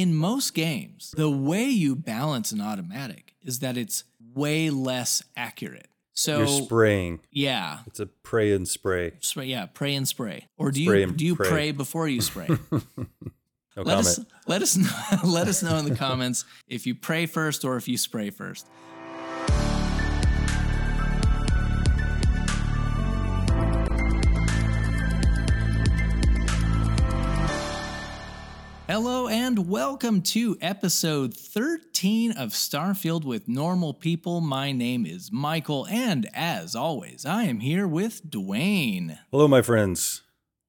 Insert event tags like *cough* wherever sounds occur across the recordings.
in most games, the way you balance an automatic is that it's way less accurate. So You're spraying. yeah, It's a pray and spray. spray, yeah, pray and spray. Or do Spray you do you pray. pray before you spray? *laughs* No let comment. us let us *laughs* know, let us know in the comments if you pray first or if you spray first. And welcome to episode 13 of Starfield with Normal People. My name is Michael, and as always, I am here with Duane. Hello, my friends.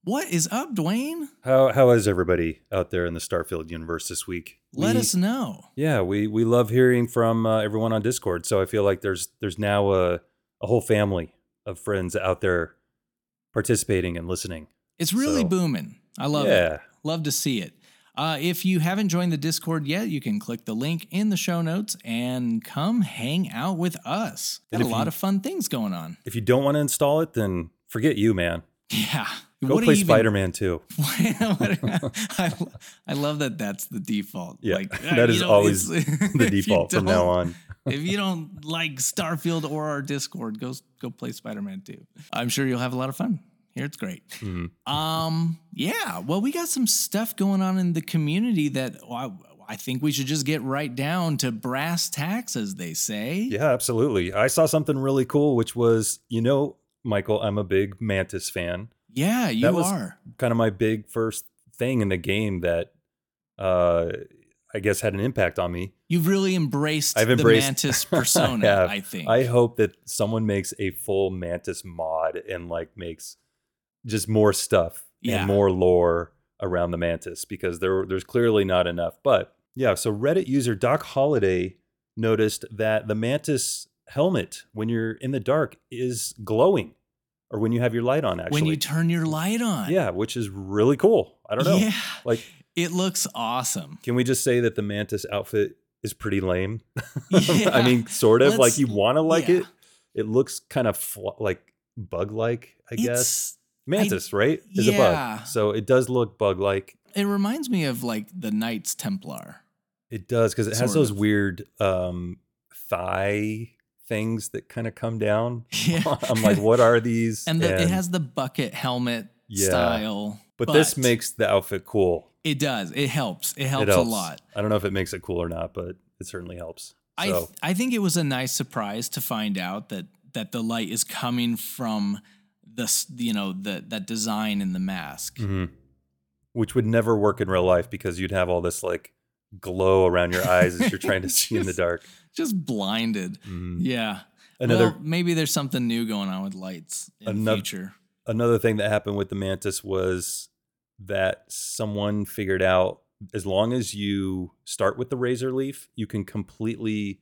What is up, Duane? How how is everybody out there in the Starfield universe this week? Let We- us know. Yeah, we we love hearing from uh, everyone on Discord. So I feel like there's there's now a a whole family of friends out there participating and listening. It's really So- booming. I love it. yeah, Love to see it. Uh, if you haven't joined the Discord yet, you can click the link in the show notes and come hang out with us. Got a lot you- of fun things going on. if you don't want to install it, then forget you, man. Yeah. Go What play even- Spider Man too. *laughs* I, I love that that's the default. Yeah, Like, *laughs* that you is know, always The *laughs* default from now on. if you don't like Starfield or our Discord, go go play Spider Man 2. I'm sure you'll have a lot of fun. It's great. Mhm. Um, yeah. Well, we got some stuff going on in the community that well, I, I think we should just get right down to brass tacks, as they say. Yeah, absolutely. I saw something really cool, which was you know, Michael, I'm a big Mantis fan. Yeah, you That was- are. kind of my big first thing in the game that uh I guess had an impact on me. You've really embraced, I've the embraced- Mantis *laughs* persona. have. I, think. I hope that someone makes a full Mantis mod and like makes just more stuff Yeah. and more lore around the Mantis because there there's clearly not enough. But yeah, so Reddit user Doc Holiday noticed that the Mantis helmet when you're in the dark is glowing or when you have your light on actually. when you turn your light on. yeah, which is really cool. I don't know. Yeah. Like It looks awesome. Can we just say that the Mantis outfit is pretty lame? *laughs* Yeah. I mean, sort of. Let's- like you want to like yeah. it. It looks kind of fl- like bug-like, I guess. Mantis, right? Is a yeah. bug, so it does look bug-like. it reminds me of like the Knights Templar. It does because it has those of. weird um, thigh things that kind of come down. *laughs* Yeah. *laughs* I'm like, what are these? and the, it has the bucket helmet Yeah. style. but, this makes the outfit cool. it does. It helps. It helps, it helps a lot. I don't know if it makes it cool or not, but it certainly helps. I th- I think it was a nice surprise to find out that that the light is coming from the you know the that design in the mask. Mhm. Which would never work in real life because you'd have all this like glow around your eyes as you're trying to *laughs* see in the dark. Just blinded. Mhm. Yeah. Another well, maybe there's something new going on with lights in the Another- future. another thing that happened with the mantis was that someone figured out as long as you start with the Razorleaf, you can completely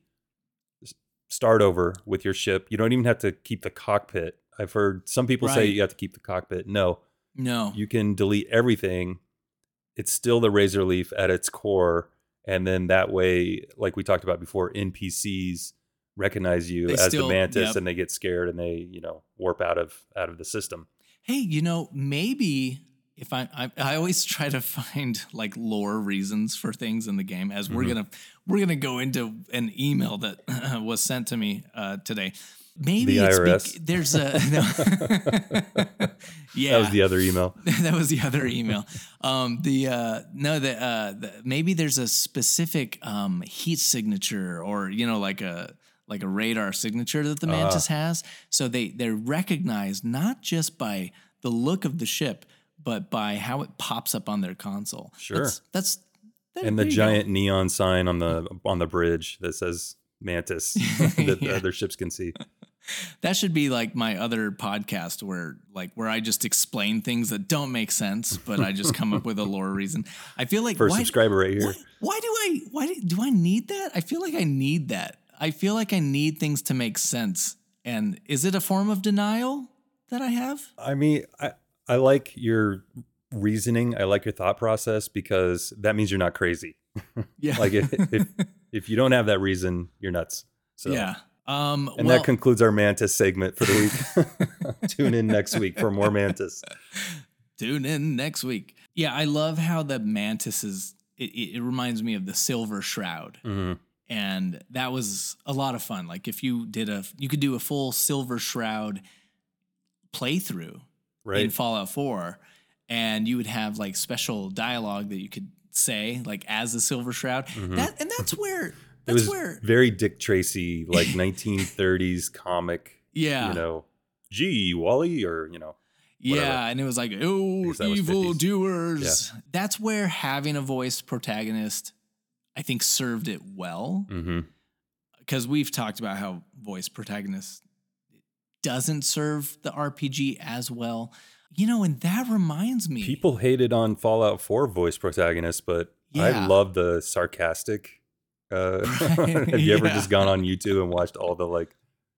start over with your ship. You don't even have to keep the cockpit. I've heard some people say you have to keep the cockpit. No, No. you can delete everything. It's still the Razorleaf at its core. And then that way, like we talked about before, NPCs recognize you They as still- the mantis yep. and they get scared and they, you know, warp out of out of the system. hey, you know, maybe if I, I I always *laughs* try to find like lore reasons for things in the game as we're Mhm. gonna we're gonna go into an email that *laughs* was sent to me uh, today. Maybe The it's IRS. there's a *laughs* no. yeah *laughs* That was the other email. *laughs* that was the other email. Um, the uh, no, the, uh, the maybe there's a specific um, heat signature, or you know, like a like a radar signature that the Ah. Mantis has. So they they're recognized not just by the look of the ship, but by how it pops up on their console. Sure. that's, that's that- and the you go. giant neon sign on the on the bridge that says Mantis that Yeah. the other ships can see. *laughs* That should be like my other podcast where like where I just explain things that don't make sense, but I just come up with a *laughs* lore reason. I feel like First why- subscriber right here. Why, why do I why do, do I need that? I feel like I need that. I feel like I need things to make sense. And is it a form of denial that I have? I mean, I I like your reasoning. I like your thought process because that means you're not crazy. Yeah. *laughs* Like if if, if you don't have that reason, you're nuts. So yeah. Um And well, that concludes our Mantis segment for the week. *laughs* Tune in next week for more Mantis. *laughs* tune in next week. Yeah, I love how the mantis is it, it reminds me of the Silver Shroud, hmm and that was a lot of fun. Like if you did a, you could do a full Silver Shroud playthrough in Fallout 4, and you would have like special dialogue that you could say like as the Silver Shroud. That and that's where It was where very Dick Tracy, like 1930s *laughs* comic. yeah You know, gee, Wally, or you know, whatever. yeah, and it was like oh Because that was evil 50s. doers. That's where having a voice protagonist, I think, served it well mm-hmm. because we've talked about how voice protagonist doesn't serve the RPG as well. You know, and that reminds me. people hated on Fallout 4 voice protagonists, but I love the sarcastic. Uh, *laughs* have you ever yeah. just gone on YouTube and watched all the like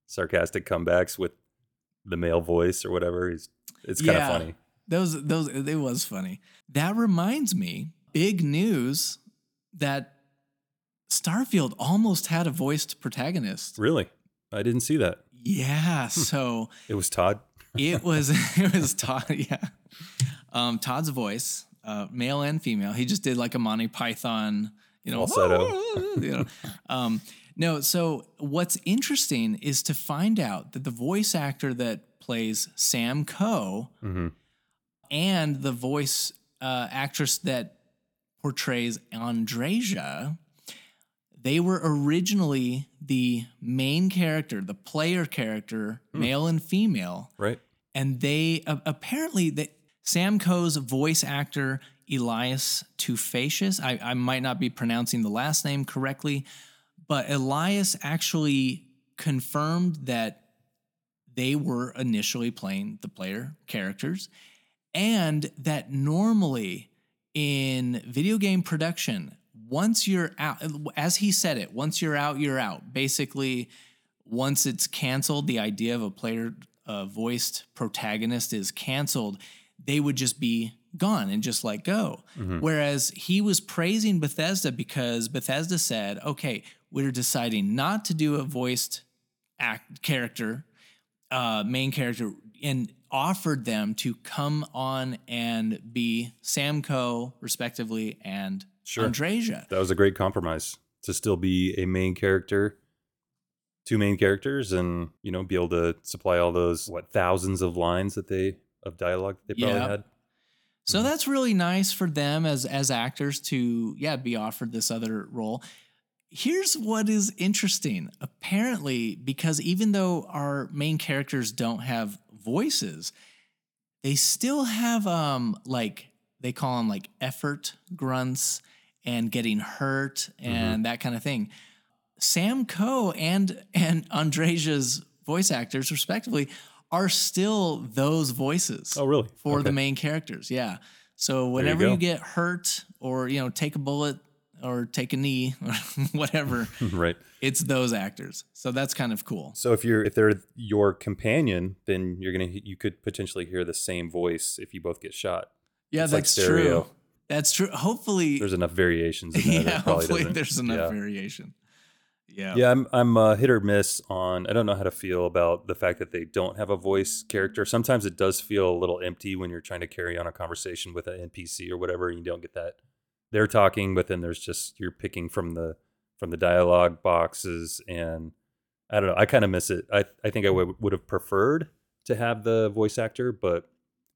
sarcastic comebacks with the male voice or whatever? It's, it's kind of Yeah. funny. those those it was funny. That reminds me, big news that Starfield almost had a voiced protagonist. Really, I didn't see that. Yeah, so It was Todd. it was *laughs* *laughs* it was Todd. Yeah, um, Todd's voice, uh, male and female. He just did like a Monty Python, you know, Falsetto. you know. *laughs* Um, no, so what's interesting is to find out that the voice actor that plays Sam Coe hmm and the voice uh, actress that portrays Andreja, they were originally the main character, the player character, male and female, Right. and they uh, apparently that Sam Coe's voice actor Elias Toufexis, I, I might not be pronouncing the last name correctly, but Elias actually confirmed that they were initially playing the player characters and that normally in video game production once you're out as he said it once you're out you're out. Basically once it's canceled the idea of a player uh, voiced protagonist is canceled they would just be gone and just let go whereas he was praising bethesda because bethesda said okay we're deciding not to do a voiced act character uh, main character and offered them to come on and be Sam Coe, respectively, and Sure. Andreja. That was a great compromise to still be a main character, two main characters, and you know be able to supply all those what thousands of lines that they of dialogue that they probably Yeah. had. So that's really nice for them as as actors to yeah be offered this other role. Here's what is interesting. Apparently, because even though our main characters don't have voices, they still have um like they call them like effort grunts and getting hurt and that kind of thing. Sam Coe and and Andreja's voice actors, respectively, are still those voices Oh, really? for the main characters. Yeah. So whenever you, go. get hurt or you know take a bullet or take a knee or *laughs* whatever, *laughs* right. it's those actors. So that's kind of cool. So if you're if they're your companion, then you're gonna you could potentially hear the same voice if you both get shot. Yeah, It's like that's stereo. true. That's true. Hopefully, There's enough variations. In *laughs* that yeah. probably Hopefully, doesn't- there's enough yeah. variation. Yeah. Yeah, I'm I'm uh, hit or miss on. I don't know how to feel about the fact that they don't have a voice character. Sometimes it does feel a little empty when you're trying to carry on a conversation with an NPC or whatever, and you don't get that. They're talking, but then there's just you're picking from the from the dialogue boxes, and I don't know. I kind of miss it. I I think I would would have preferred to have the voice actor, but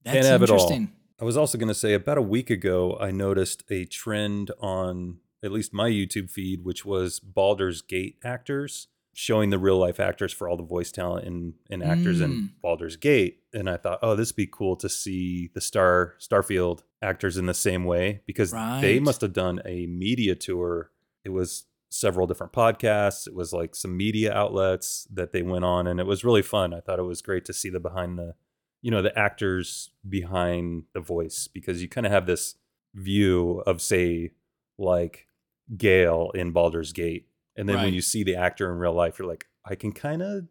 That's have it all. interesting. I was also going to say about a week ago, I noticed a trend on at least my YouTube feed, which was Baldur's Gate actors showing the real life actors for all the voice talent and, and actors in Mm. Baldur's Gate. And I thought, oh, this would be cool to see the Star Starfield actors in the same way because they must have done a media tour. It was several different podcasts. It was like some media outlets that they went on, and it was really fun. I thought it was great to see the behind the you know the actors behind the voice because you kind of have this view of say like Gale in Baldur's Gate and then Right. when you see the actor in real life you're like I can kind of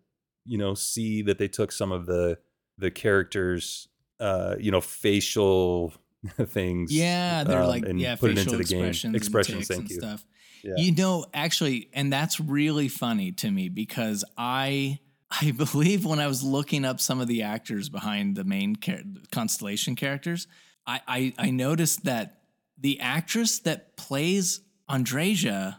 you know see that they took some of the the characters uh you know facial *laughs* things Yeah, they're um, like and yeah, put it facial into the game expressions, expressions and, thank you stuff. Yeah. You know, actually, and that's really funny to me because I I *laughs* believe when I was looking up some of the actors behind the main char- constellation characters, I, I I noticed that the actress that plays Andreja,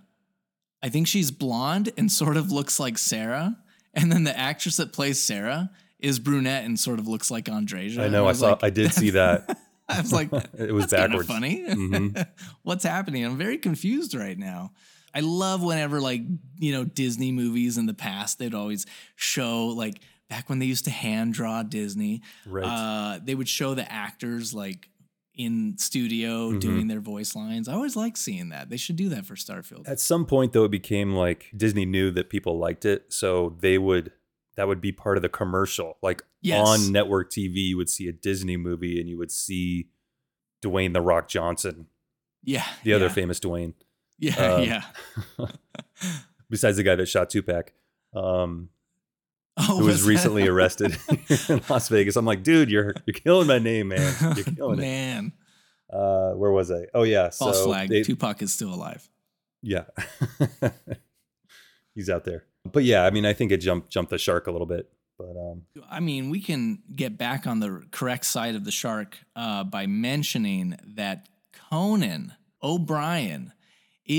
I think she's blonde and sort of looks like Sarah. And then the actress that plays Sarah is brunette and sort of looks like Andreja. I know. I, was saw. like- I did see that. *laughs* I was like, *laughs* it was backwards. funny. Mhm. *laughs* What's happening? I'm very confused right now. I love whenever like you know Disney movies in the past they'd always show like back when they used to hand draw Disney. Right. Uh, they would show the actors like in studio Mhm. doing their voice lines. I always like seeing that. They should do that for Starfield. At some point, though, it became like Disney knew that people liked it, so they would. That would be part of the commercial. Like Yes. on network TV, you would see a Disney movie, and you would see Dwayne the Rock Johnson, yeah, the other yeah, famous Dwayne, yeah, uh, yeah. *laughs* besides the guy that shot Tupac. Um, *laughs* Oh, who was recently arrested *laughs* in Las Vegas. I'm like, dude, you're you're killing my name, man. You're *laughs* killing it. Man, Uh, where was I? Oh yeah, false so flag. they- Tupac is still alive. yeah, he's out there. But yeah, I mean, I think it jumped jumped the shark a little bit. But um, I mean, we can get back on the correct side of the shark uh, by mentioning that Conan O'Brien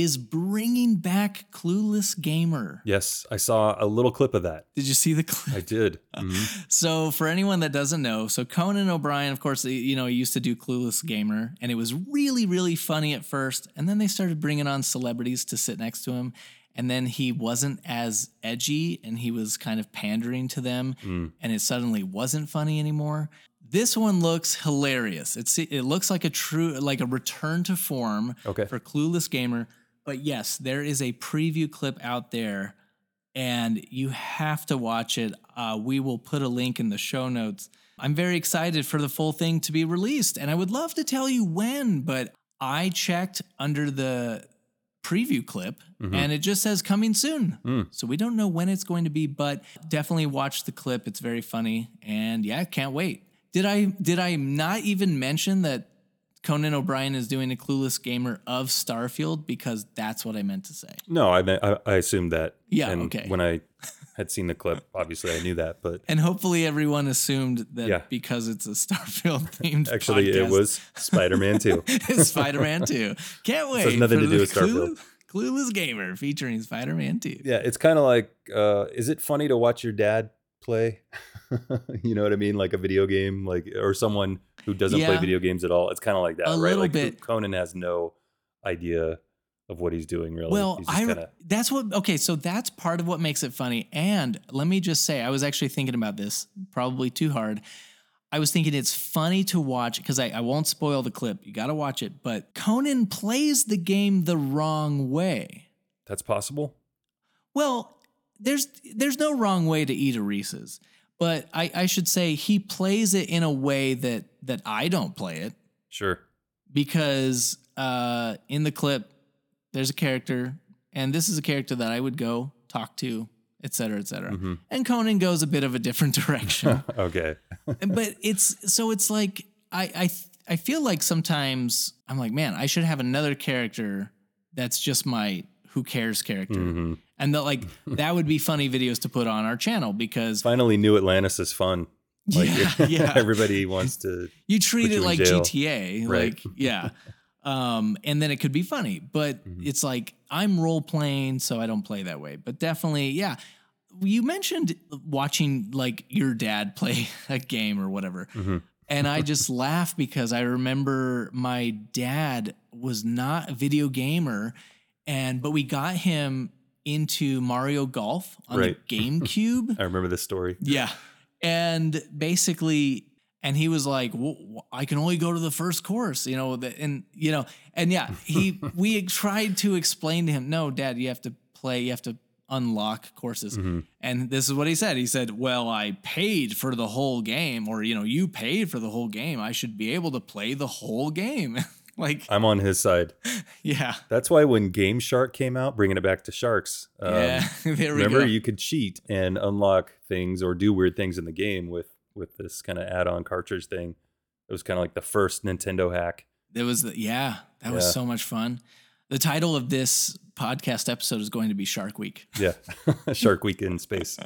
is bringing back Clueless Gamer. yes, I saw a little clip of that. Did you see the clip? I did. *laughs* Mhm. So, for anyone that doesn't know, so Conan O'Brien, of course, you know, he used to do Clueless Gamer, and it was really, really funny at first. And then they started bringing on celebrities to sit next to him. And then he wasn't as edgy and he was kind of pandering to them, Mm. and it suddenly wasn't funny anymore. This one looks hilarious. It's it looks like a true like a return to form Okay. for Clueless Gamer. But yes, there is a preview clip out there, and you have to watch it. Uh, we will put a link in the show notes. I'm very excited for the full thing to be released, and I would love to tell you when, but I checked under the preview clip Mhm. and it just says coming soon. Mm. So we don't know when it's going to be, but definitely watch the clip. It's very funny and yeah, can't wait. Did I did I not even mention that Conan O'Brien is doing a clueless gamer of Starfield because that's what I meant to say. No, I, meant, I I assumed that. Yeah, And okay. When I *laughs* had seen the clip, obviously I knew that, but And hopefully everyone assumed that Yeah. because it's a Starfield *laughs* themed actually it was Spider-Man 2. *laughs* Spider-Man 2. Can't wait. has nothing to do with Starfield. Clueless, Clueless Gamer featuring Spider-Man 2. Yeah, it's kind of like, uh, is it funny to watch your dad play? you know what I mean? Like a video game, like or someone who doesn't play video games at all. It's kind of like that, A right? like bit. Conan has no idea of what he's doing, really. Well, I kinda, that's what okay, so that's part of what makes it funny. And let me just say, I was actually thinking about this, probably too hard. I was thinking it's funny to watch because I, I won't spoil the clip. You got to watch it. But Conan plays the game the wrong way. that's possible. Well, there's there's no wrong way to eat a Reese's, but I, I should say he plays it in a way that that I don't play it Sure. because uh, in the clip there's a character, and this is a character that I would go talk to, et cetera, et cetera. Mhm. And Conan goes a bit of a different *laughs* direction, *laughs* okay. *laughs* but it's so it's like I I I feel like sometimes I'm like, man, I should have another character that's just my who cares character, Mhm. and that like *laughs* that would be funny videos to put on our channel because Finally, New Atlantis is fun. *laughs* Like, yeah, *laughs* yeah, everybody wants to. you treat it you like jail. GTA, Right. like yeah. Um, and then it could be funny, but Mhm. it's like I'm role playing, so I don't play that way. But definitely, yeah. You mentioned watching like your dad play a game or whatever. Mhm. And I just laugh because I remember my dad was not a video gamer, and but we got him into Mario Golf on Right. the *laughs* GameCube. I remember this story. Yeah. And basically, and he was like, well, I can only go to the first course, you know, and, you know, and yeah, he, *laughs* we tried to explain to him, no, dad, you have to play, you have to unlock courses. Mhm. And this is what he said. He said, well, I paid for the whole game, or, you know, you paid for the whole game. I should be able to play the whole game. *laughs* like, I'm on his side. *laughs* yeah. That's why when Game Shark came out, bringing it back to sharks. um, yeah. *laughs* there we remember go. you could cheat and unlock things or do weird things in the game with with this kind of add-on cartridge thing it was kind of like the first nintendo hack There was the yeah, that was so much fun. The title of this podcast episode is going to be Shark Week. *laughs* yeah shark week in space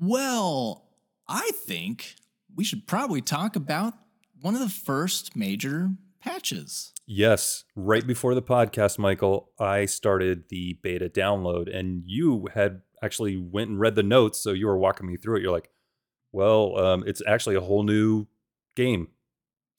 Well, I think we should probably talk about one of the first major patches. Yes, right before the podcast, Michael, I started the beta download, and you had actually went and read the notes, so you were walking me through it. You're like, "Well, um, it's actually a whole new game,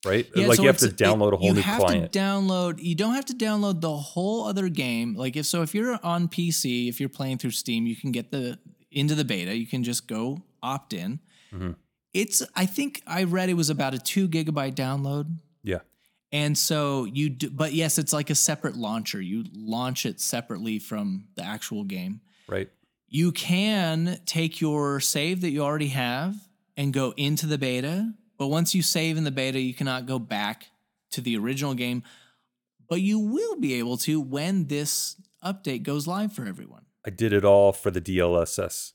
right? Yeah, like so you have to it's- it- download a whole you new have client." to download. You don't have to download the whole other game. Like if so, if you're on PC, if you're playing through Steam, you can get the into the beta. You can just go opt in. Mhm. It's. I think I read it was about a two gigabyte download. And so you do, but yes, it's like a separate launcher. You launch it separately from the actual game. right? You can take your save that you already have and go into the beta. But once you save in the beta, you cannot go back to the original game. But you will be able to when this update goes live for everyone. I did it all for the DLSS,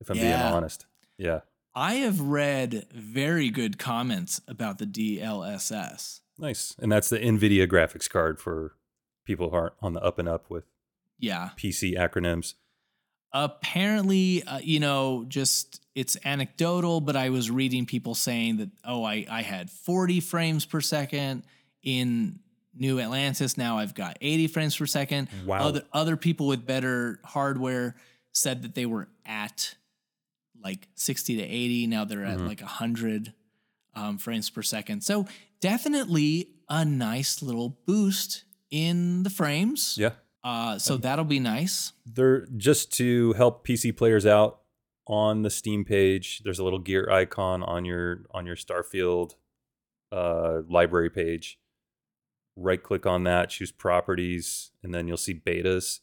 if I'm Yeah. being honest. Yeah, I have read very good comments about the DLSS. Nice. And that's the NVIDIA graphics card for people who aren't on the up and up with Yeah. PC acronyms. apparently uh, you know just it's anecdotal but i was reading people saying that oh I, I had 40 frames per second in new atlantis now i've got 80 frames per second Wow. other other people with better hardware said that they were at like 60 to 80 now they're at Mhm. like 100 um, frames per second so definitely a nice little boost in the frames Yeah. uh, so that'll be nice They're just to help PC players out on the Steam page. There's a little gear icon on your on your Starfield uh, library page. Right click on that, choose properties, and then you'll see betas.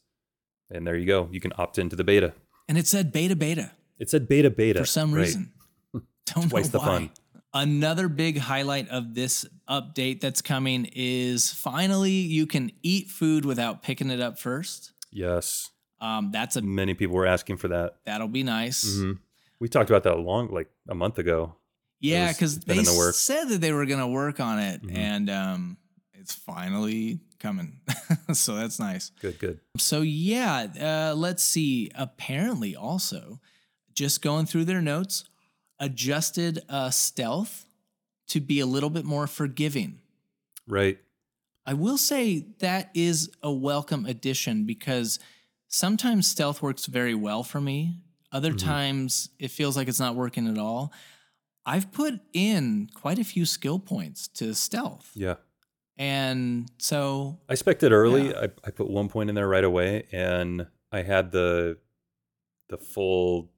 And there you go. You can opt into the beta. and it said beta beta It said beta beta for some reason. *laughs* Don't Twice know the why. fun. Another big highlight of this update that's coming is finally you can eat food without picking it up first. Yes. Um, that's a Many people were asking for that. that'll be nice. Mm-hmm. We talked about that long, like a month ago. Yeah, because they the said that they were going to work on it, Mhm. and um, it's finally coming. *laughs* so that's nice. Good, good. So yeah, uh, let's see. Apparently, also, just going through their notes, adjusted uh, stealth to be a little bit more forgiving. Right. I will say that is a welcome addition because sometimes stealth works very well for me. Other Mhm. times it feels like it's not working at all. I've put in quite a few skill points to stealth. Yeah. And so, I spec'd it early. Yeah. I, I put one point in there right away, and I had the the full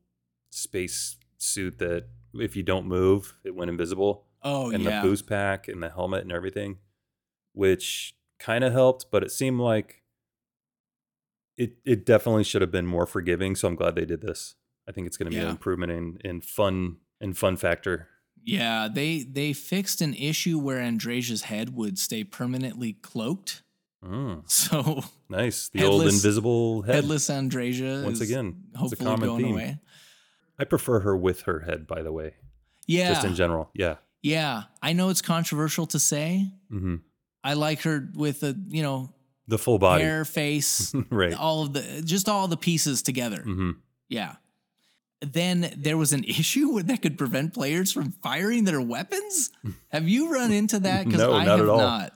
space suit that if you don't move, it went invisible, oh, and yeah. the boost pack and the helmet and everything, which kind of helped, but it seemed like it it definitely should have been more forgiving. So I'm glad they did this. I think it's going to be an improvement in in fun and fun factor. Yeah, they they fixed an issue where Andreja's head would stay permanently cloaked. Mm, *laughs* So nice, the old invisible head. headless Andresia Once again, hopefully common going theme. away. I prefer her with her head, by the way. Yeah, Just in general. Yeah. yeah. I know it's controversial to say. hmm I like her with the you know The full body. hair, *laughs* face, right. all of the just all the pieces together. hmm Yeah. Then there was an *laughs* issue that could prevent players from firing their weapons. Have you run into that? Because *laughs* No, I not have at all. not.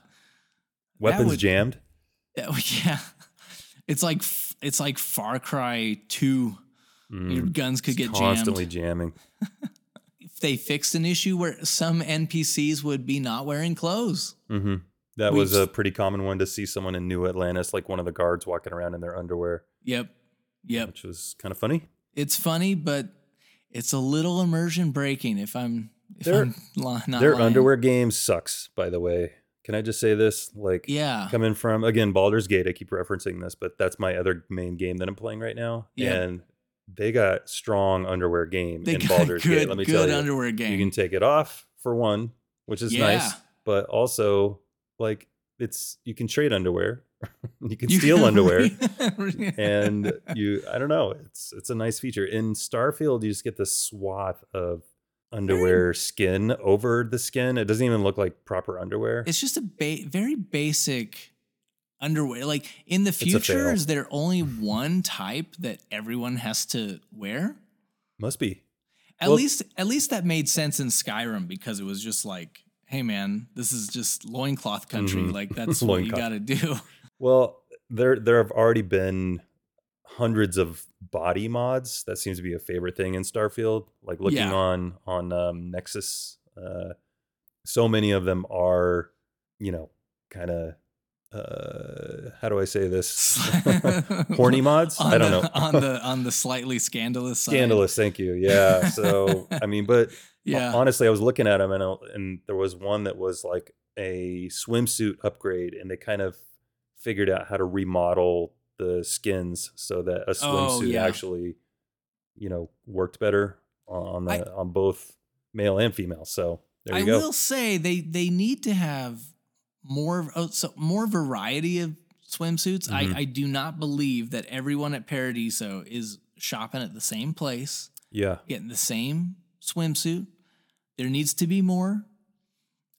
Weapons would- jammed. That- yeah, it's like it's like Far Cry Two. Your Mm, guns could get constantly jammed. jamming. *laughs* If they fixed an issue where some NPCs would be not wearing clothes. hmm That We've was a pretty common one to see someone in New Atlantis, like one of the guards walking around in their underwear, Yep, yep. which was kind of funny. It's funny, but it's a little immersion breaking. If I'm if Their- I'm li- not Their lying. underwear game sucks, by the way. Can I just say this? Like, Yeah, coming from again Baldur's Gate, I keep referencing this, but that's my other main game that I'm playing right now, Yeah. and they got strong underwear game they in Baldur's good, Gate. Let me tell you, underwear game. you can take it off for one, which is Yeah. nice, but also like it's you can trade underwear, *laughs* you can steal underwear, *laughs* and you I don't know, it's it's a nice feature. In Starfield, you just get this swath of underwear skin over the skin. It doesn't even look like proper underwear. it's just a ba- very basic underwear. Like in the future, is there only one type that everyone has to wear? Must be. At Well- least, at least that made sense in Skyrim because it was just like hey man, this is just loincloth country. Mhm. Like *laughs* that's what you got to do. *laughs* Well, there there have already been hundreds of body mods. That seems to be a favorite thing in Starfield. Like looking Yeah. on on um, Nexus, uh, so many of them are, you know, kind of. Uh, how do I say this? *laughs* Horny mods? I don't the, know. on the on the slightly scandalous side. Scandalous, thank you. Yeah. So *laughs* I mean, but Yeah. honestly, I was looking at them and I- and there was one that was like a swimsuit upgrade, and they kind of figured out how to remodel the skins so that a Oh, swimsuit yeah. actually, you know, worked better on the I- on both male and female. So there you I go. I will say they they need to have more oh, so more variety of swimsuits. Mhm. I I do not believe that everyone at Paradiso is shopping at the same place, yeah, getting the same swimsuit. There needs to be more.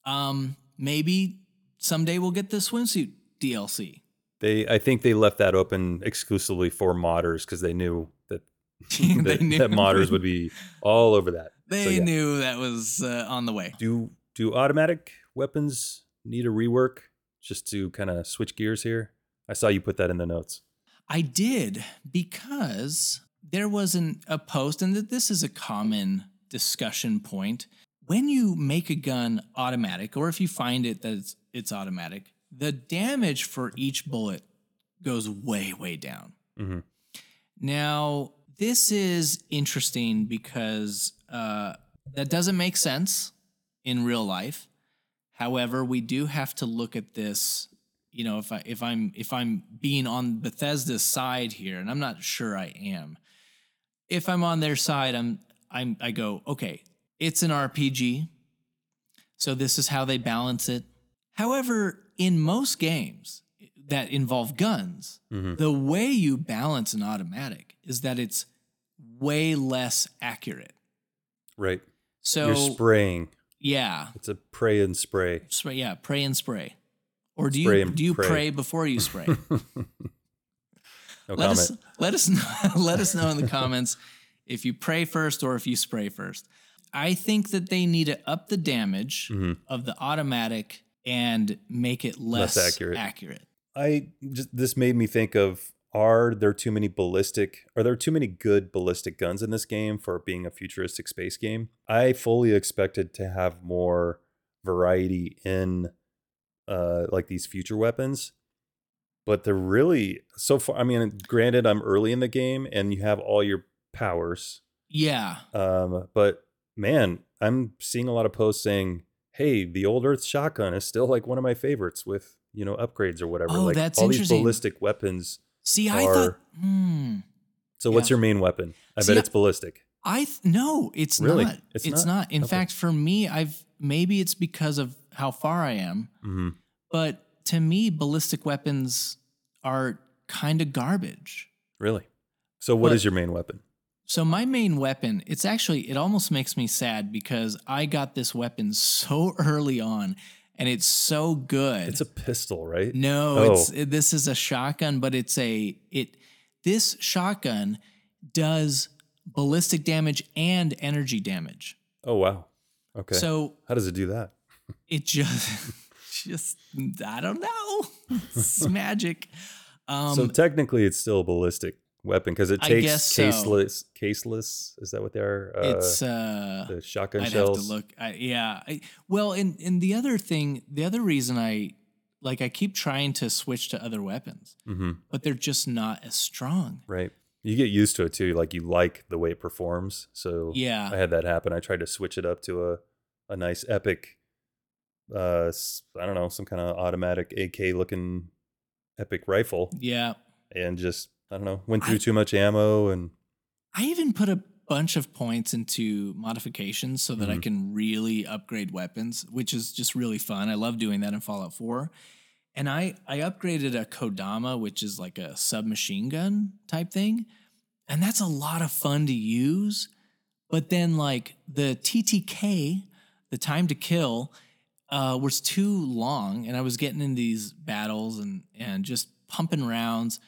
Um, maybe someday we'll get the swimsuit DLC. they. I think they left that open exclusively for modders because they knew that *laughs* They *laughs* that, knew- that modders would be all over that. They So, yeah. knew that was uh, on the way. do do automatic weapons need a rework just to kind of switch gears here i saw you put that in the notes I did because there was an, a post, and that this is a common discussion point. When you make a gun automatic, or if you find it that it's, it's automatic, the damage for each bullet goes way, way down. Mhm. Now, this is interesting because uh, that doesn't make sense in real life. However, we do have to look at this. You know, if I if I'm if I'm being on Bethesda's side here, and I'm not sure I am. If I'm on their side, I'm I'm I go okay. It's an RPG, so this is how they balance it. However, in most games that involve guns, Mhm. the way you balance an automatic is that it's way less accurate. right So you're spraying yeah, it's a pray and spray spray, yeah, pray and spray. Or do Spray you do you pray. pray before you spray? *laughs* no let comment us let us know, *laughs* let us know in the comments if you pray first or if you spray first. I think that they need to up the damage Mhm. of the automatic and make it less, Less accurate. accurate. i just this made me think of are there too many ballistic are there too many good ballistic guns in this game for being a futuristic space game i fully expected to have more variety in uh like these future weapons but they're really so far i mean granted i'm early in the game and you have all your powers Yeah. um but man i'm seeing a lot of posts saying hey the old earth shotgun is still like one of my favorites with you know upgrades or whatever Oh, like that's all these ballistic weapons See, I thought hmm. so what's your main weapon i See, bet it's ballistic I th- no, it's Really? not. It's It's, not? not. In Okay. fact, for me, I've maybe it's because of how far I am, hmm but to me, ballistic weapons are kind of garbage. really so what But- is your main weapon So my main weapon, it's actually it almost makes me sad because I got this weapon so *laughs* early on and it's so good. it's a pistol right No, Oh. it's it, this is a shotgun, but it's a it this shotgun does ballistic damage and energy damage. oh wow okay So how does it do that *laughs* it just *laughs* just I don't know. *laughs* It's magic. Um so technically it's still ballistic weapon because it takes so. caseless caseless is that what they are uh, it's uh the shotgun I'd shells have to look. I, yeah. I, well, and and the other thing, the other reason I like, I keep trying to switch to other weapons, hmm but they're just not as strong. Right. You get used to it too. Like you like the way it performs. So Yeah. I had that happen. I tried to switch it up to a, a nice epic, uh, I don't know, some kind of automatic AK looking epic rifle Yeah. and just, I don't know, went through I- too much ammo and I even put a bunch of points into modifications so that I Mhm. can really upgrade weapons, which is just really fun. I love doing that in Fallout 4. And I I upgraded a Kodama, which is like a submachine gun type thing. And that's a lot of fun to use. But then like the TTK, the time to kill, uh, was too long, and I was getting in these battles and and just pumping rounds.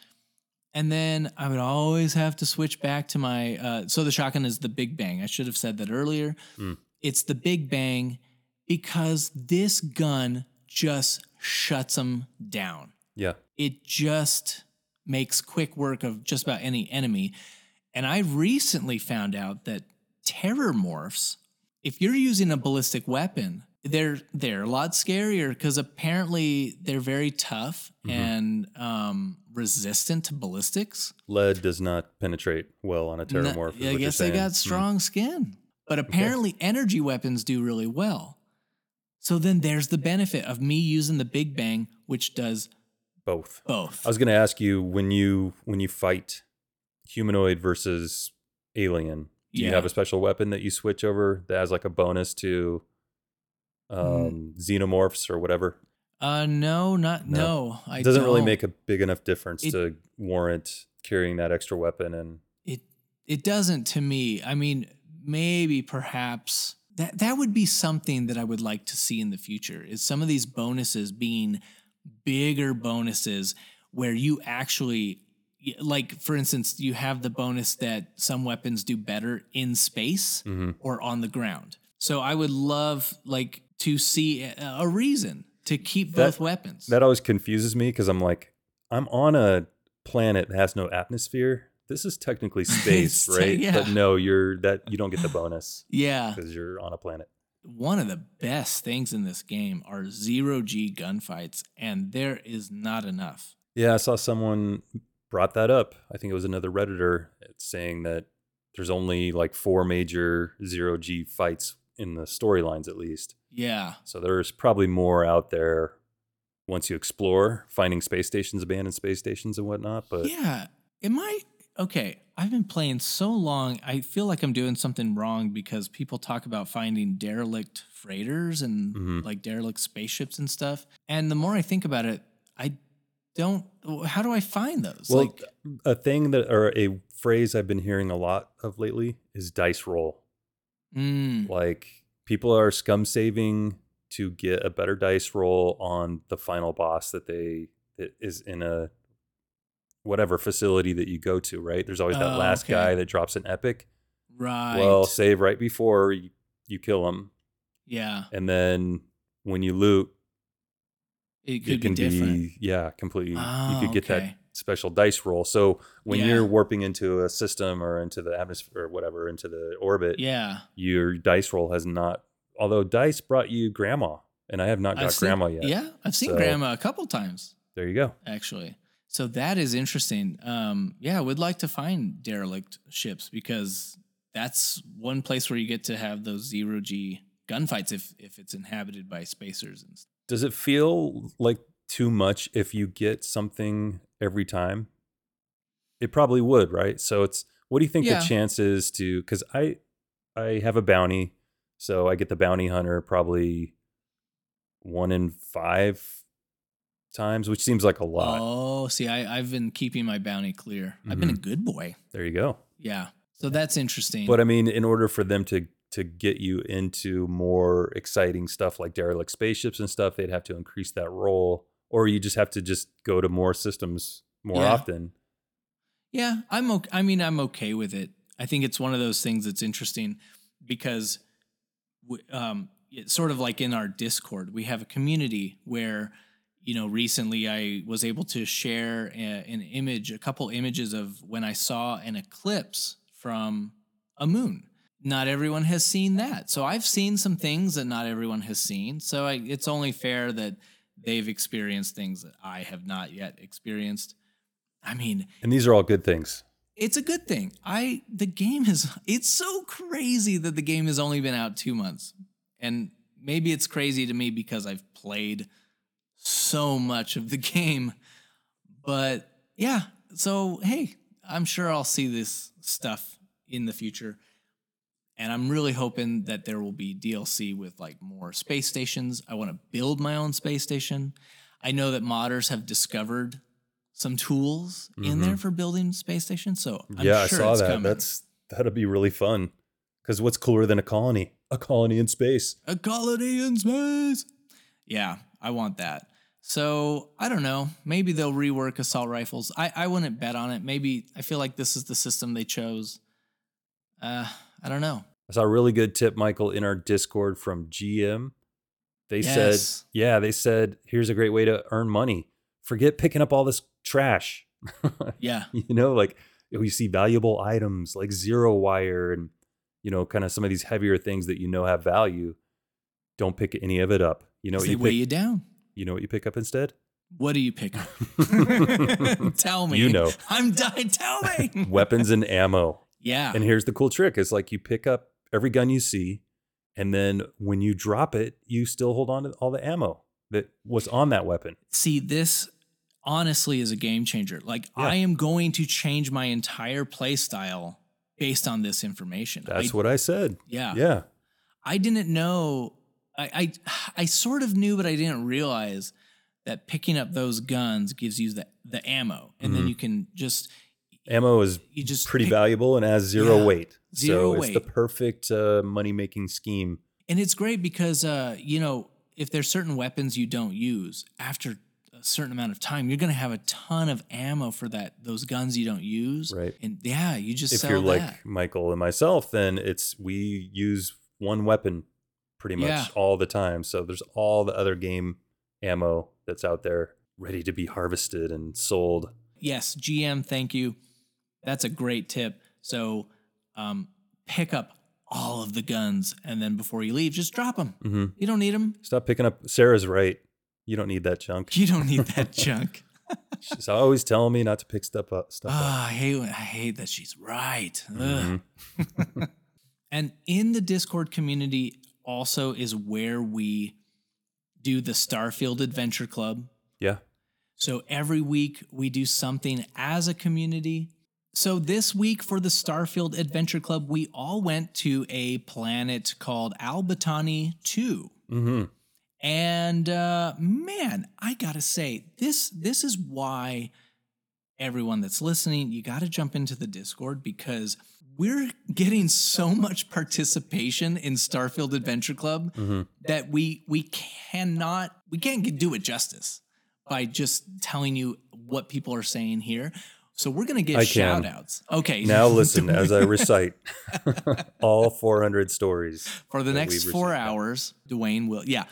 And then I would always have to switch back to my. Uh, so the shotgun is the Big Bang. I should have said that earlier. Mm. It's the Big Bang. because this gun just shuts them down. Yeah. It just makes quick work of just about any enemy. And I recently found out that Terrormorphs, if you're using a ballistic weapon, they're they're a lot scarier because apparently they're very tough and um, resistant to ballistics. Lead does not penetrate well on a Terrormorph. is I guess they got Mm. strong skin, but apparently energy weapons do really well. So then there's the benefit of me using the Big Bang, which does Both. both. I was going to ask you when you when you fight humanoid versus alien, do you have a special weapon that you switch over that has like a bonus to um, Mm. xenomorphs or whatever? Uh, no, not No. no. I It doesn't really make a big enough difference It- to warrant carrying that extra weapon and it. It doesn't to me. I mean, maybe perhaps that that would be something that I would like to see in the future. Is some of these bonuses being bigger bonuses where you actually like for instance you have the bonus that some weapons do better in space Mhm. or on the ground so i would love like to see a, reason to keep That- both weapons that always confuses me because I'm like, I'm on a planet that has no atmosphere. This is technically *laughs* space, right? yeah. But no, you're that you don't get the bonus yeah because you're on a planet. one of the best things in this game are zero g gunfights and there is not enough Yeah, I saw someone brought that up. I think it was another redditor saying that there's only like four major zero G fights in the storylines, at least. Yeah So there's probably more out there once you explore, finding space stations, abandoned space stations, and whatnot. But Yeah. Am I okay? I've been playing so long. I feel like I'm doing something wrong because people talk about finding derelict freighters and Mhm. like derelict spaceships and stuff. And the more I think about it, I don't. How do I find those? well, like, a thing that or a phrase I've been hearing a lot of lately is dice roll. mm, Like people are scum saving to get a better dice roll on the final boss that they that is in a whatever facility that you go to, right? There's always that Oh, last okay. guy that drops an epic. right. Well, save right before you, you kill him. yeah, And then when you loot, it could it can be be yeah, completely you Oh, could get okay. that special dice roll. So when Yeah. you're warping into a system or into the atmosphere or whatever, into the orbit, yeah, your dice roll has not although dice brought you grandma and i have not got I've seen- grandma yet Yeah, I've seen So- Grandma a couple times. there you go actually. So that is interesting. Um, yeah, would like to find derelict ships because that's one place where you get to have those zero G gunfights if if it's inhabited by spacers and stuff. does it feel like too much if you get something every time it probably would right so it's what do you think Yeah. the chance is to because i i have a bounty so i get the bounty hunter probably one in five times which seems like a lot Oh, see, I, I've been keeping my bounty clear. I've been a Mhm. good boy. there you go Yeah. So that's interesting. But I mean, in order for them to to get you into more exciting stuff like derelict spaceships and stuff, they'd have to increase that roll, or you just have to just go to more systems more Yeah. often. Yeah, I'm okay. I mean, I'm okay with it. I think it's one of those things that's interesting because, um, it's sort of like in our Discord, we have a community where, you know, recently I was able to share a, an image, a couple images of when I saw an eclipse from a moon. Not everyone has seen that, so I've seen some things that not everyone has seen. So I, it's only fair that they've experienced things that I have not yet experienced. I mean, And these are all good things. it's a good thing. I the game is it's so crazy that the game has only been out 2 months. And maybe it's crazy to me because I've played so much of the *laughs* game. But yeah, so hey, I'm sure I'll see this stuff in the future. And I'm really hoping that there will be DLC with like more space stations. I want to build my own space station. I know that modders have discovered some tools in there for building space stations. So I'm Mm-hmm. yeah, sure I saw that. coming. That's that'd be really fun. Because what's cooler than a colony? A colony in space. a colony in space. Yeah, I want that. So I don't know. Maybe they'll rework assault rifles. I, I wouldn't bet on it. Maybe I feel like this is the system they chose. Uh, I don't know. I saw a really good tip, Michael, in our Discord from GM. They Yes. said, yeah, they said, here's a great way to earn money. Forget picking up all this trash. *laughs* Yeah. you know, like oh, we see valuable items like zero wire and, you know, kind of some of these heavier things that you know have value. Don't pick any of it up. You know, what they you weigh you down. you know what you pick up instead? What do you pick up? *laughs* *laughs* tell me. You know. I'm dying. Tell me. Weapons and ammo. Yeah. And here's the cool trick: it's like you pick up every gun you see, and then when you drop it, you still hold on to all the ammo that was on that weapon. See, this honestly is a game changer. Like, Yeah. I am going to change my entire play style based on this information. That's I, what I said. yeah. Yeah. I didn't know. I, I I sort of knew, but I didn't realize that picking up those guns gives you the the ammo, and then Mhm. you can just Ammo is you just pretty pick- valuable and has zero Yeah, weight. zero so it's the perfect uh, money making scheme. And it's great because uh, you know, if there's certain weapons you don't use, after a certain amount of time, you're gonna have a ton of ammo for that those guns you don't use. Right. And yeah, you just if you're that. like Michael and myself, then it's we use one weapon pretty much Yeah. all the time. So there's all the other game ammo that's out there ready to be harvested and sold. yes, GM, thank you. That's a great tip. So um, pick up all of the guns, and then before you leave, just drop them. hmm You don't need them. Stop picking up. Sarah's right. You don't need that junk. You don't need that *laughs* junk. She's always telling me not to pick stuff up. Stuff up. Ah, I hate. I hate that she's right. Ugh. Mhm. *laughs* And in the Discord community also is where we do the Starfield Adventure Club. Yeah. So every week we do something as a community. So this week for the Starfield Adventure Club, we all went to a planet called Albatani 2. hmm And uh, man, I gotta say, this this is why everyone that's listening, you gotta jump into the Discord because we're getting so much participation in Starfield Adventure Club hmm that we we cannot we can't do it justice by just telling you what people are saying here. So we're gonna give I shout outs. Okay. Now *laughs* listen as I *laughs* recite all 400 stories. for the next four hours, Duane will yeah.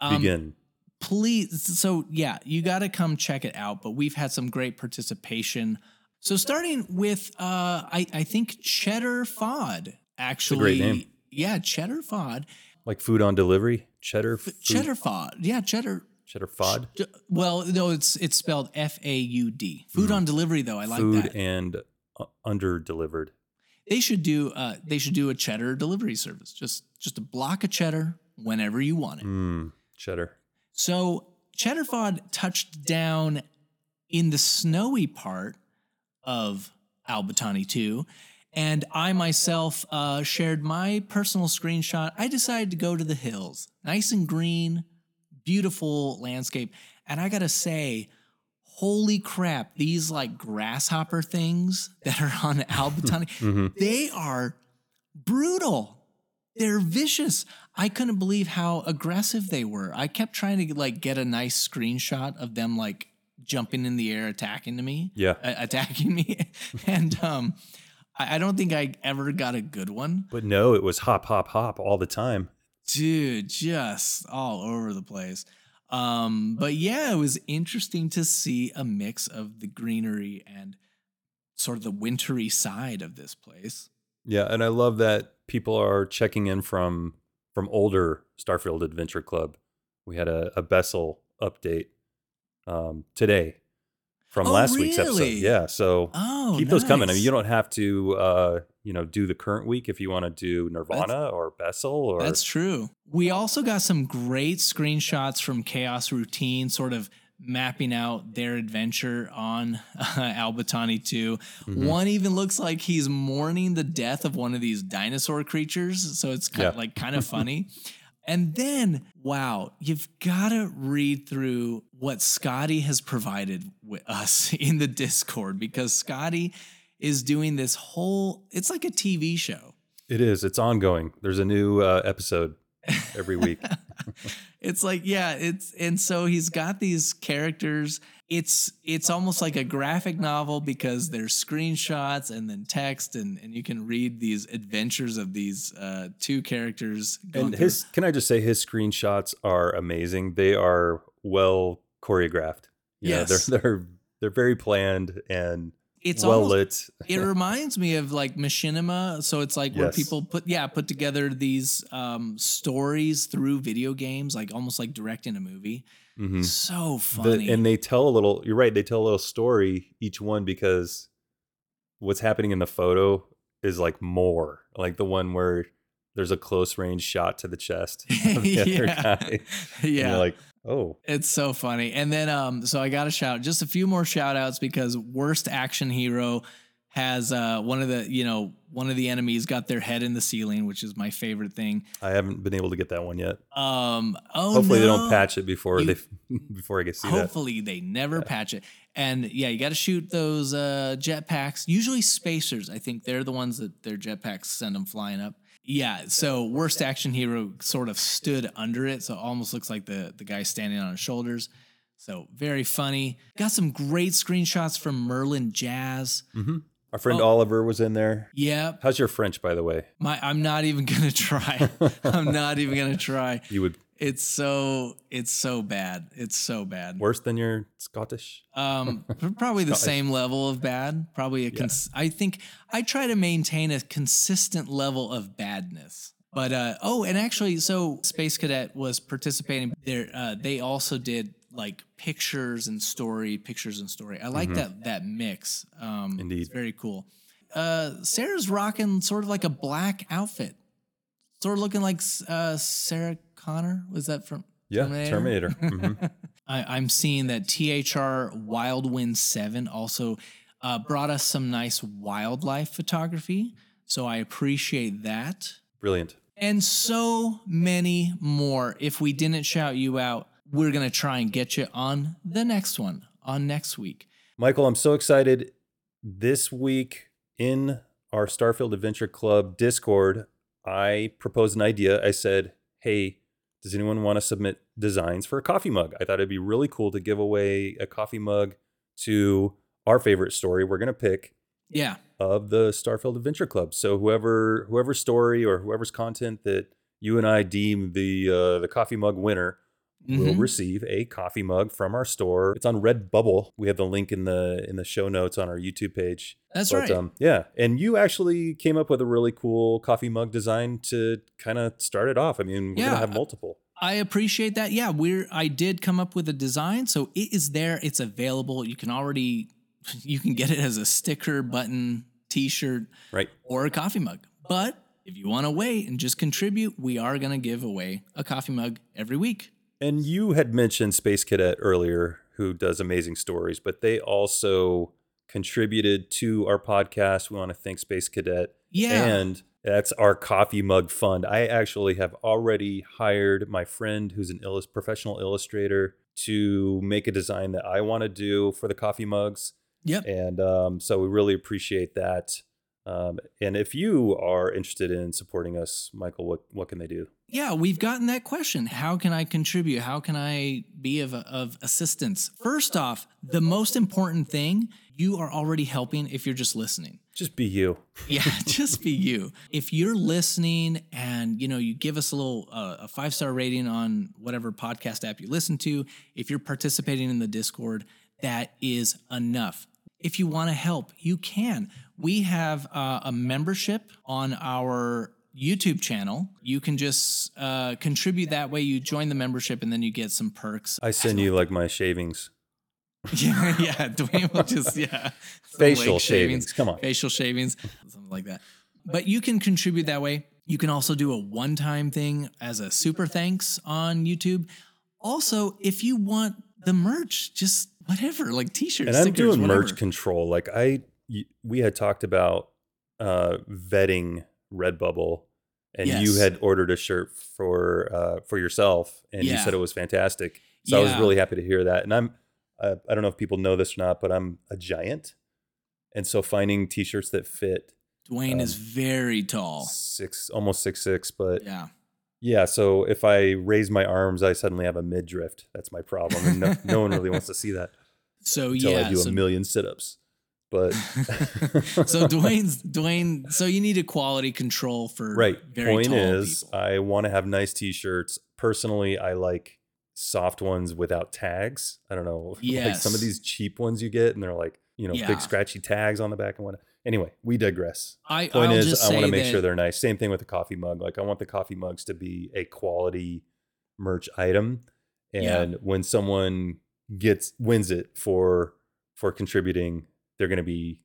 Um, Begin. please so yeah you got to come check it out but we've had some great participation so starting with uh i i think cheddar fod actually name. yeah cheddar fod Like food on delivery, cheddar, food, cheddar fod yeah cheddar cheddar fod, Ch- well no it's it's spelled f-a-u-d food on delivery though i like food that. and uh, under delivered. they should do uh they should do a cheddar delivery service. Just just a block of cheddar whenever you want it. Mm, cheddar. So Cheddar Fod touched down in the snowy part of Albatani 2, and I myself uh, shared my personal screenshot. I decided to go to the hills, nice and green, beautiful landscape, and I gotta say, holy crap, these like grasshopper things *laughs* that are on Albatani, *laughs* hmm they are brutal. They're vicious. I couldn't believe how aggressive they were. I kept trying to like get a nice screenshot of them like jumping in the air, attacking to me, Yeah. attacking me, *laughs* and um, I, I don't think I ever got a good one, But no, it was hop, hop, hop all the time. Dude. Just all over the place. Um, but yeah, it was interesting to see a mix of the greenery and sort of the wintry side of this place. Yeah, and I love that people are checking in from from older Starfield Adventure Club. We had a, a Bessel update um, today from Oh, last week's episode. Yeah, so Oh, keep those coming. I mean, you don't have to, uh, you know, do the current week if you want to do Nirvana or Bessel or That's true. We also got some great screenshots from Chaos Routine, sort of mapping out their adventure on uh, Albatani 2. Mhm. One even looks like he's mourning the death of one of these dinosaur creatures, so it's kind Yeah. of like kind of funny. *laughs* And then, wow, you've got to read through what Scotty has provided with us *laughs* in the Discord because Scotty is doing this whole, it's like a TV show. It is. It's ongoing. There's a new uh, episode every week. *laughs* it's like yeah it's and so he's got these characters it's it's almost like a graphic novel because there's screenshots and then text and and you can read these adventures of these uh, two characters. going And through- his, can I just say, his screenshots are amazing. They are well choreographed. You know, Yes. they're *laughs* they're they're very planned and it's well almost, lit. it *laughs* reminds me of like machinima so it's like where people put yeah put together these um stories through video games like almost like directing a movie Mhm. so The- funny and they tell a little. You're right. They tell a little story each one because what's happening in the photo is like more like the one where there's a close range shot to the chest *laughs* of the other *laughs* yeah guy. Yeah you're like, oh, it's so funny and then um so i gotta shout just a few more shout outs because worst action hero has uh one of the you know one of the enemies got their head in the ceiling which is my favorite thing I haven't been able to get that one yet. um oh Hopefully they don't patch it before You- they *laughs* before I get see that. Hopefully they never patch it. And yeah, you got to shoot those uh, jetpacks. Usually spacers, I think they're the ones that their jetpacks send them flying up. Yeah. So worst action hero sort of stood under it, so it almost looks like the the guy standing on his shoulders. So very funny. Got some great screenshots from Merlin Jazz. hmm Our friend Oh. Oliver was in there. Yep. How's your French, by the way? My I'm not even gonna *laughs* try. I'm not even gonna try. You would It's so it's so bad. It's so bad. worse than your Scottish. Um, *laughs* probably the Scottish. same level of bad. Probably a. Cons- I think I try to maintain a consistent level of badness. But uh, oh, and actually, so Space Cadet was participating. There, uh, they also did like pictures and story, pictures and story. I like that that mix. Um, Indeed. it's very cool. Uh, Sarah's rocking sort of like a black outfit, sort of looking like uh, Sarah Connor. Was that from? Yeah, Terminator? Terminator. *laughs* hmm I, I'm seeing that THR Wildwind 7 also uh, brought us some nice wildlife photography. So I appreciate that. Brilliant. And so many more. If we didn't shout you out, we're going to try and get you on the next one, on next week. Michael, I'm so excited. This week in our Starfield Adventure Club Discord, I proposed an idea. I said, hey, does anyone want to submit designs for a coffee mug? I thought it'd be really cool to give away a coffee mug to our favorite story we're going to pick Yeah. of the Starfield Adventure Club. So whoever whoever's story or whoever's content that you and I deem the uh, the coffee mug winner will Mhm. receive a coffee mug from our store. It's on Redbubble. We have the link in the in the show notes on our YouTube page. That's but right. um, yeah, and you actually came up with a really cool coffee mug design to kind of start it off. I mean, we're Yeah. gonna have multiple. I appreciate that. Yeah, we're I did come up with a design, so it is there. It's available. You can already *laughs* you can get it as a sticker, button, t-shirt, Right. or a coffee mug. But if you want to wait and just contribute, we are going to give away a coffee mug every week. And you had mentioned Space Cadet earlier, who does amazing stories, but they also contributed to our podcast. We want to thank Space Cadet. Yeah. And that's our coffee mug fund. I actually have already hired my friend who's an illus- professional illustrator to make a design that I want to do for the coffee mugs. Yep. And um, so we really appreciate that. Um, and if you are interested in supporting us, Michael, what, what can they do? Yeah, we've gotten that question. How can I contribute? How can I be of, of assistance? First off, the most important thing, you are already helping if you're just listening. Just be you. *laughs* Yeah, just be you. If you're listening and you know you give us a little uh, a five star rating on whatever podcast app you listen to, if you're participating in the Discord, that is enough. If you want to help, you can. We have uh, a membership on our YouTube channel. You can just uh, contribute that way. You join the membership and then you get some perks. I send you like my shavings, *laughs* yeah, yeah. Duane will just yeah. *laughs* facial leg shavings. Come on. facial shavings, something like that. But you can contribute that way. You can also do a one time thing as a super thanks on YouTube. Also, if you want the merch, just whatever, like t shirts. and I'm doing merch control. Like I, we had talked about uh, vetting Redbubble, and you had ordered a shirt for uh, for yourself, and you said it was fantastic. So I was really happy to hear that. And I'm, uh, I don't know if people know this or not, but I'm a giant, and so finding T-shirts that fit Duane is um, very tall. six, almost six six, but Yeah. yeah. So if I raise my arms, I suddenly have a midriff. That's my problem, and no, no one really wants to see that. *laughs* So until yeah, I do so, a million sit-ups. But *laughs* so Duane's Duane. So you need a quality control for right. Very Point is, people. I want to have nice t-shirts. Personally, I like soft ones without tags. I don't know, *laughs* like some of these cheap ones you get, and they're like you know Yeah. big scratchy tags on the back and whatnot. Anyway, we digress. I Point I'll is, I want to make sure they're nice. Same thing with the coffee mug. Like I want the coffee mugs to be a quality merch item, and Yeah. when someone gets wins it for for contributing, they're gonna be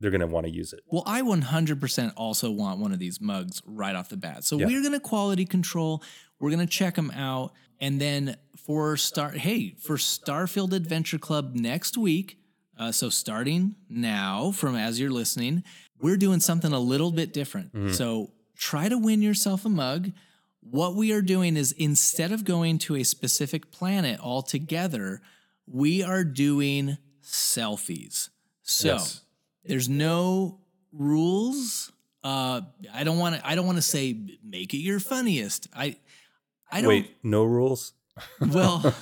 they're gonna want to use it. Well, I 100% also want one of these mugs right off the bat. So Yeah. we're going to quality control. We're going to check them out. And then for Star, hey, for Starfield Adventure Club next week, uh, so starting now from as you're listening, we're doing something a little bit different. Mhm. So try to win yourself a mug. What we are doing is instead of going to a specific planet altogether, we are doing selfies. So Yes. there's no rules. Uh, I don't want to. I don't want to say make it your funniest. I, I don't. Wait, no rules, Well,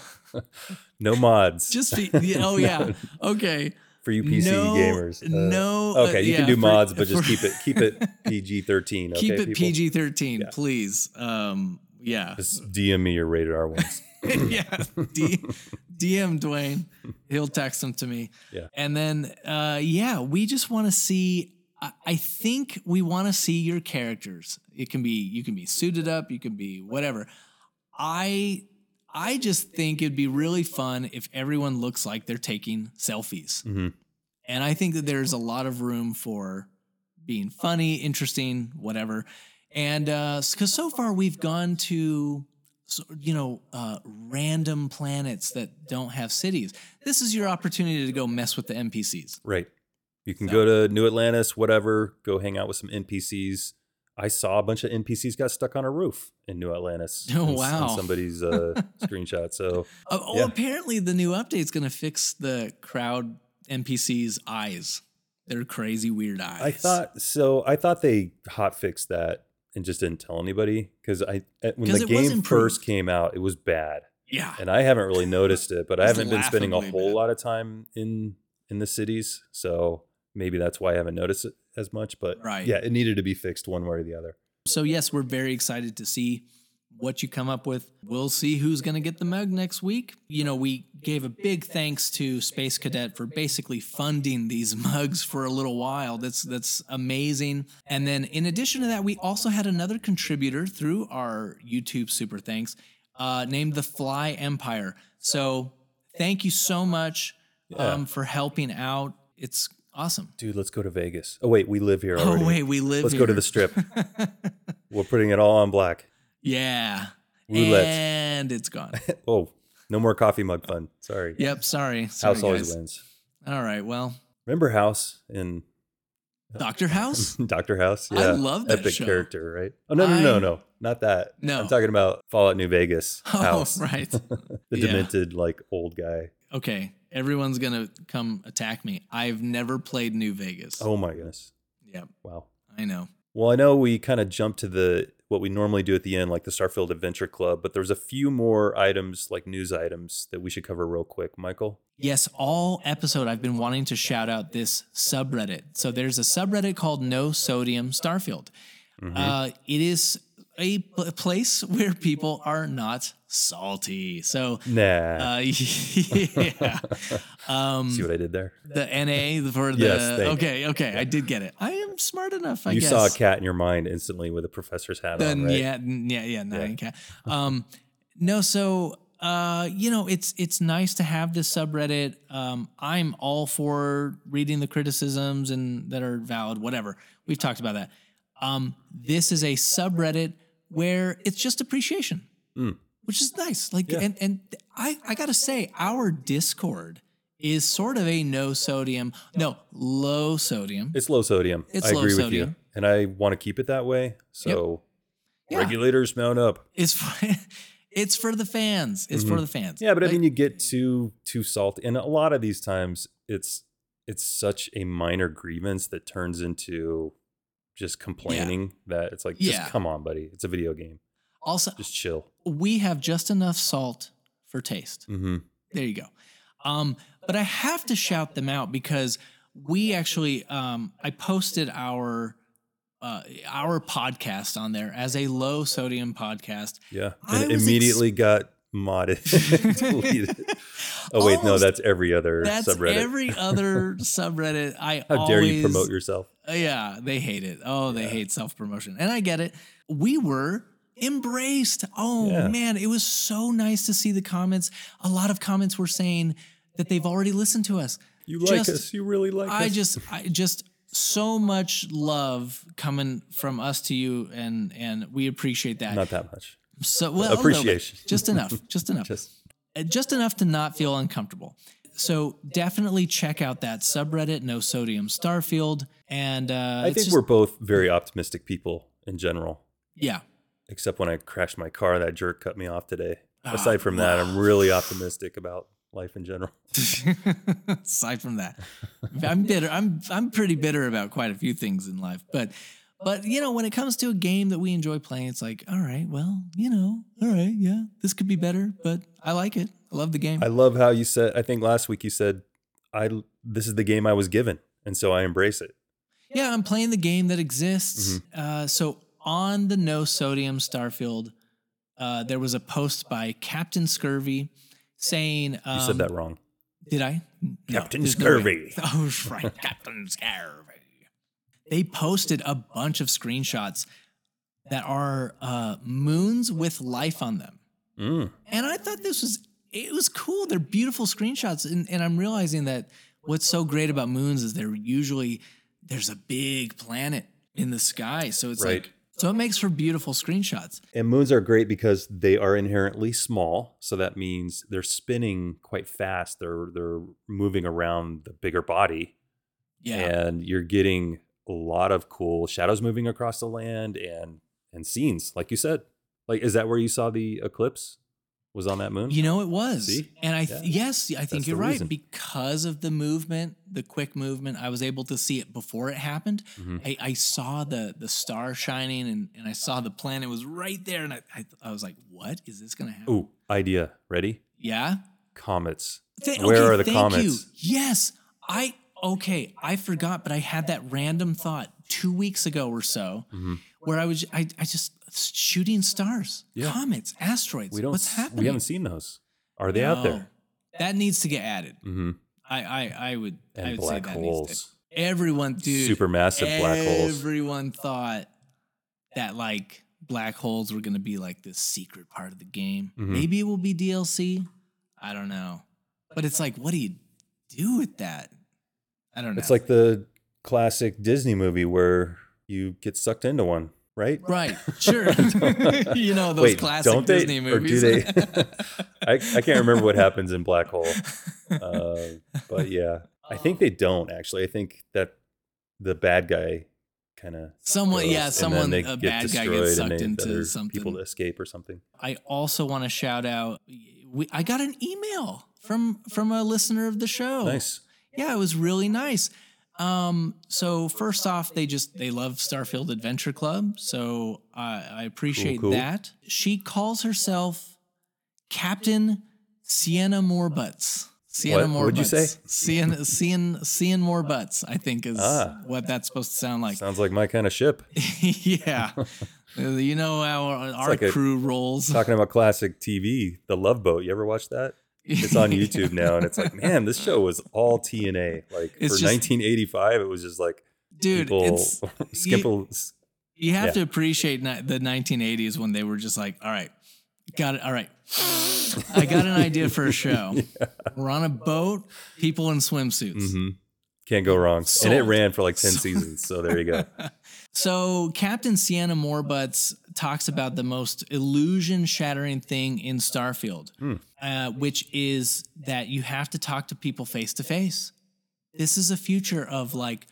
*laughs* no mods. just be. yeah, Oh yeah. *laughs* Okay. for you PC no, gamers. Uh, no. uh, Okay, you yeah, can do for- mods, but just for- keep it keep it *laughs* PG thirteen. Okay, keep it? PG thirteen, Yeah. please. Um. Yeah. Just DM me your rated R ones. yeah. D, DM Duane. He'll text them to me. Yeah. And then, uh, yeah, we just want to see. I, I think we want to see your characters. It can be you can be suited up. You can be whatever. I I just think it'd be really fun if everyone looks like they're taking selfies. hmm And I think that there's a lot of room for being funny, interesting, whatever. And because so far we've gone to, so- you know, uh, random planets that don't have cities. This is your opportunity to go mess with the NPCs. Right. You can So- go to New Atlantis, whatever. Go hang out with some NPCs. I saw a bunch of NPCs got stuck on a roof in New Atlantis. *laughs* Oh, in wow. somebody's uh, *laughs* screenshot. So Oh, oh, Yeah. apparently the new update's going to fix the crowd NPCs' eyes. They're crazy weird eyes. I thought so. I thought they hot fixed that and just didn't tell anybody eh, because I when when 'Cause the game first came out, it was bad, yeah. and I haven't really noticed it. But I *laughs* haven't been spending a whole bad. lot of time in in the cities, so maybe that's why I haven't noticed it as much. But Right. yeah, it needed to be fixed one way or the other. So yes, we're very excited to see what you come up with. We'll see who's going to get the mug next week. You know, we gave a big thanks to Space Cadet for basically funding these *laughs* mugs for a little while. That's that's amazing. And then in addition to that, we also had another contributor through our YouTube super thanks uh, named the Fly Empire. So thank you so much Yeah. um, for helping out. It's awesome. Dude, let's go to Vegas. Oh wait, we live here already. Oh wait, we live. let's go to the strip. *laughs* We're putting it all on black. Yeah. Roulette. And it's gone. *laughs* Oh, no more coffee mug fun. Sorry. Yep. Sorry. sorry House always guys. wins. All right. Well, Remember House in uh, Doctor House. *laughs* Doctor House? Yeah. I love that Epic show. character, right? Oh no, no, no, no. Not that. No. I'm talking about Fallout New Vegas. *laughs* Oh, House. right. the Yeah. demented, like old guy. Okay. Everyone's gonna come attack me. I've never played New Vegas. Oh my goodness. Yep. Wow. I know. Well, I know we kind of jumped to the what we normally do at the end, like the Starfield Adventure Club, but there's a few more items, like news items, that we should cover real quick. Michael. Yes, all episode I've been wanting to shout out this subreddit. So there's a subreddit called No Sodium Starfield. Mhm. Uh, it is a pl- place where people are not salty. So nah. uh, *laughs* yeah. Um, See what I did there? the NA for the Yes, okay, okay, I did get it. I am smart enough. I you guess. saw a cat in your mind instantly with a professor's hat Then on, right? yeah, yeah, yeah, nine cat. Um, no, so uh, you know, it's it's nice to have this subreddit. Um, I'm all for reading the criticisms and that are valid, whatever. We've talked about that. Um, this is a subreddit where it's just appreciation, Mm. which is nice. Like, Yeah. and and I I gotta say, our Discord is sort of a no sodium, no low sodium. It's low sodium. It's I low agree with sodium. you. And I want to keep it that way. So Yeah. regulators mount up. It's for, *laughs* it's for the fans. It's for the fans. Mm-hmm. Yeah, but I mean you get too too salty. And a lot of these times it's it's such a minor grievance that turns into just complaining that it's like, just Yeah. come on, buddy. It's a video game. also Just chill. we have just enough salt for taste. hmm There you go. Um, but I have to shout them out because we actually um, I posted our uh, our podcast on there as a low sodium podcast. Yeah. I And ex- immediately got modded, *laughs* deleted. Oh wait, no, that's every other That's subreddit. every other subreddit. *laughs* I How dare you promote yourself? Uh, Yeah, they hate it. Oh, they Yeah. hate self promotion. And I get it. We were embraced. Oh, Yeah. man. It was so nice to see the comments. A lot of comments were saying that they've already listened to us. You like Just- us. You really like I us. I just, I just, so much love coming from us to you, and and we appreciate that. Not that much. So well. Appreciation. just enough, just *laughs* enough Just uh, just enough to not feel uncomfortable. So definitely check out that subreddit, No Sodium Starfield, and uh, I think just- we're both very optimistic people in general. yeah. Except when I crashed my car, that jerk cut me off today. Ah, Aside from that, I'm really optimistic about life in general. *laughs* Aside from that, I'm bitter. I'm I'm pretty bitter about quite a few things in life, but but you know when it comes to a game that we enjoy playing, it's like all right, well you know, all right, yeah, this could be better, but I like it. I love the game. I love how you said. I think last week you said, "I this is the game I was given, and so I embrace it." Yeah, I'm playing the game that exists. Mm-hmm. Uh, so on the No Sodium Starfield, uh, there was a post by Captain Scurvy saying, um, You said that wrong. Did I? No, Captain there's no. Scurvy. *laughs* Oh, right, Captain Scurvy. They posted a bunch of screenshots that are uh, moons with life on them. Mm. And I thought this was it was cool. They're beautiful screenshots, and, and I'm realizing that what's so great about moons is they're usually there's a big planet in the sky, so it's Right. like so it makes for beautiful screenshots. And moons are great because they are inherently small, so that means they're spinning quite fast. They're they're moving around the bigger body, Yeah, and you're getting lot of cool shadows moving across the land and and scenes, like you said. Like, is that where you saw the eclipse? Was on that moon? you know it was, See? and I th- Yeah. yes, I think That's you're right reason. because of the movement, the quick movement. I was able to see it before it happened. Mhm. I, I saw the the star shining, and, and I saw the planet was right there, and I I, I was like, what is this gonna happen? Ooh, idea. Ready? Yeah. Comets. Th- Where okay, are the comments? You. Yes, I okay. I forgot, but I had that random thought two weeks ago or so, Mhm. where I was I, I just shooting stars, Yeah. comets, asteroids. We don't. What's happening? We haven't seen those. Are they out there? That needs to get added. hmm I I, I would I And would black say that needs holes. to. Everyone, dude, Supermassive black holes. Everyone thought that like black holes were going to be like this secret part of the game. Mhm. Maybe it will be DLC. I don't know. But it's like, what do you do with that? I don't know. It's like the classic Disney movie where you get sucked into one, right? right, sure. *laughs* *laughs* you know those Wait, classic don't they? Disney Or do they? *laughs* I, I can't remember what happens in Black Hole, uh, but yeah, I think they don't actually. I think that the bad guy kind of Someone, yeah, someone, a bad guy gets sucked into something People to escape or something. I also want to shout out. We, I got an email from from a listener of the show. Nice. Yeah, it was really nice. Um, so first off, they just they love Starfield Adventure Club, so I, I appreciate cool. that. She calls herself Captain Sienna More Butts. Sienna What? More What'd you say? Sienna, Sienna, Sienna More Butts. I think is Ah. what that's supposed to sound like. Sounds like my kind of ship. *laughs* yeah, you know how our, our like a- crew rolls. Talking about classic TV, The Love Boat. You ever watch that? It's on *laughs* YouTube now, and it's like, man, this show was all TNA. Like It's for just- 1985, it was just like Dude, it's *laughs* skimple. You have Yeah. to appreciate the 1980s when they were just like, all right, got it. All right. I got an idea for a *laughs* show. We're on a boat, people in swimsuits. hmm Can't go wrong. And it ran for like 10 Sold. seasons. So there you go. So Captain Sienna Moorbutts talks about the most illusion shattering thing in Starfield, Hmm. uh, which is that you have to talk to people face to face. This is a future of like,